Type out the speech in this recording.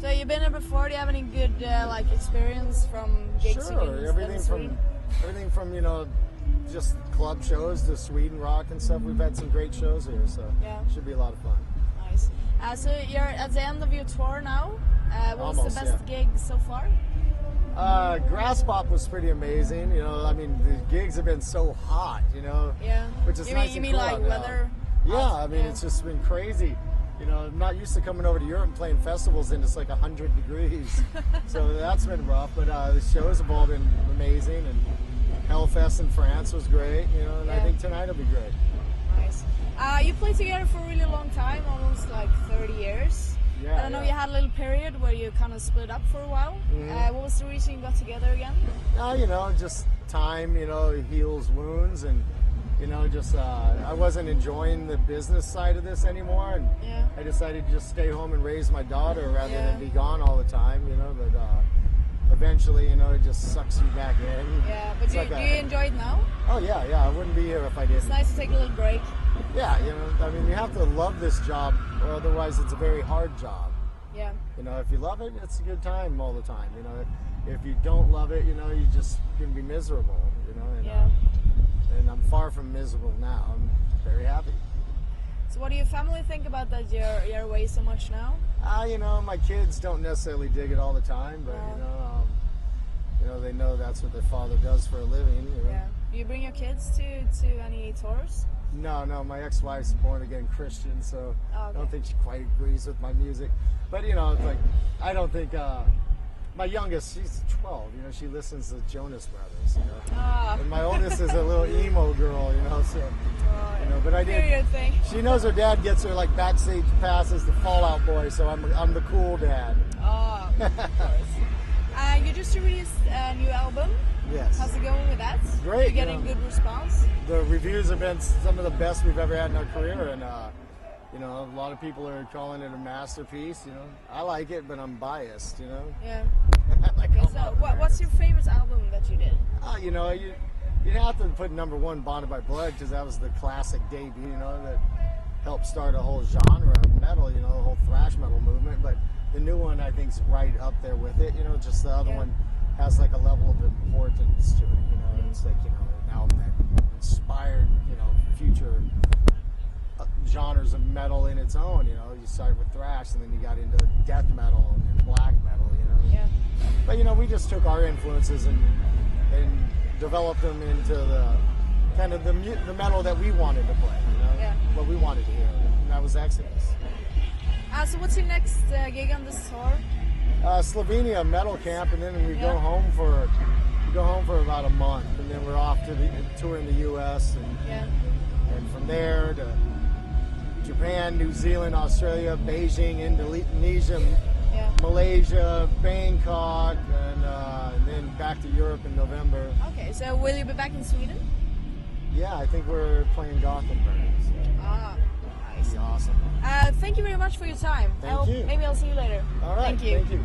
So you've been there before. Do you have any good uh, like experience from gigs Sure, in everything from everything from you know just club shows to Sweden rock and stuff. We've had some great shows here, so Yeah. should be a lot of fun. Nice. Uh, so you're at the end of your tour now. Uh, what was the best gig so far? Uh, Grass Pop was pretty amazing. You know, I mean the gigs have been so hot. You know, Yeah. which is you nice mean, you mean cool like weather? Yeah. I mean it's just been crazy. You know, I'm not used to coming over to Europe and playing festivals and it's like hundred degrees. so that's been rough. But uh, the shows have all been amazing, and Hellfest in France was great. You know, and I think tonight will be great. Nice. Uh, you played together for a really long time, almost like 30 years. Yeah, and I know yeah. you had a little period where you kind of split up for a while. Mhm. Uh, what was the reason you got together again? Uh, you know, just time, you know, heals wounds, and you know, just uh, I wasn't enjoying the business side of this anymore, and Yeah. I decided to just stay home and raise my daughter rather Yeah. than be gone all the time, you know. But uh, eventually, you know, it just sucks you back in. Yeah, but do, like do a- you enjoy it now? Oh yeah, yeah. I wouldn't be here if I didn't. It's nice to take a little break. Yeah, you know, I mean, you have to love this job, or otherwise, it's a very hard job. Yeah. You know, if you love it, it's a good time all the time. You know, if you don't love it, you know, you just gonna be miserable. You know, and, Yeah. uh, and I'm far from miserable now. I'm very happy. So what do your family think about that you're, you're away so much now? Uh, you know, my kids don't necessarily dig it all the time, but Yeah. you know, um, you know, they know that's what their father does for a living. You know? Yeah. Do you bring your kids to, to any tours? No, no, my ex-wife's born again Christian, so Oh, I don't think she quite agrees with my music. But you know, it's like I don't think uh, my youngest, she's 12. You know, she listens to Jonas Brothers. You know, Ah. and my oldest is a little emo girl. You know, so Oh, you know, but I did. She knows her dad gets her like backstage passes to Fall Out Boy, so I'm I'm the cool dad. Oh, of course. Uh, you just released a new album. Yes. How's it going with that? Great, You getting yeah. good response? the reviews have been some of the best we've ever had in our career, and uh, you know, a lot of people are calling it a masterpiece. You know, I like it, but I'm biased. You know, Yeah. Like Okay, so what, what's your favorite album that you did? Uh, you know, you you'd have to put number one Bonded by Blood because that was the classic debut. You know, that helped start a whole genre of metal. You know, the whole thrash metal movement. But the new one, I think, is right up there with it. You know, just the other Yeah. one has like a level of importance to it. You know, it's like you know an album that inspired you know future genres of metal in its own. You know, you started with thrash, and then you got into death metal and black metal. You know, Yeah. but you know, we just took our influences and and developed them into the kind of the the metal that we wanted to play. You know, Yeah. what we wanted to hear, and that was Exodus. Uh, so what's your next uh, gig on this tour? Uh, Slovenia metal camp, and then we Yeah. go home for we go home for about a month, and then we're off to the tour in the U.S. and Yeah. and from there to Japan, New Zealand, Australia, Beijing, Indonesia, Yeah. Malaysia, Bangkok, and, uh, and then back to Europe in November. Okay, so will you be back in Sweden? Yeah, I think we're playing Gothenburg. So Ah, nice. be awesome. Uh, thank you very much for your time. Thank I'll, you. Maybe I'll see you later. All right. Thank you. Thank you.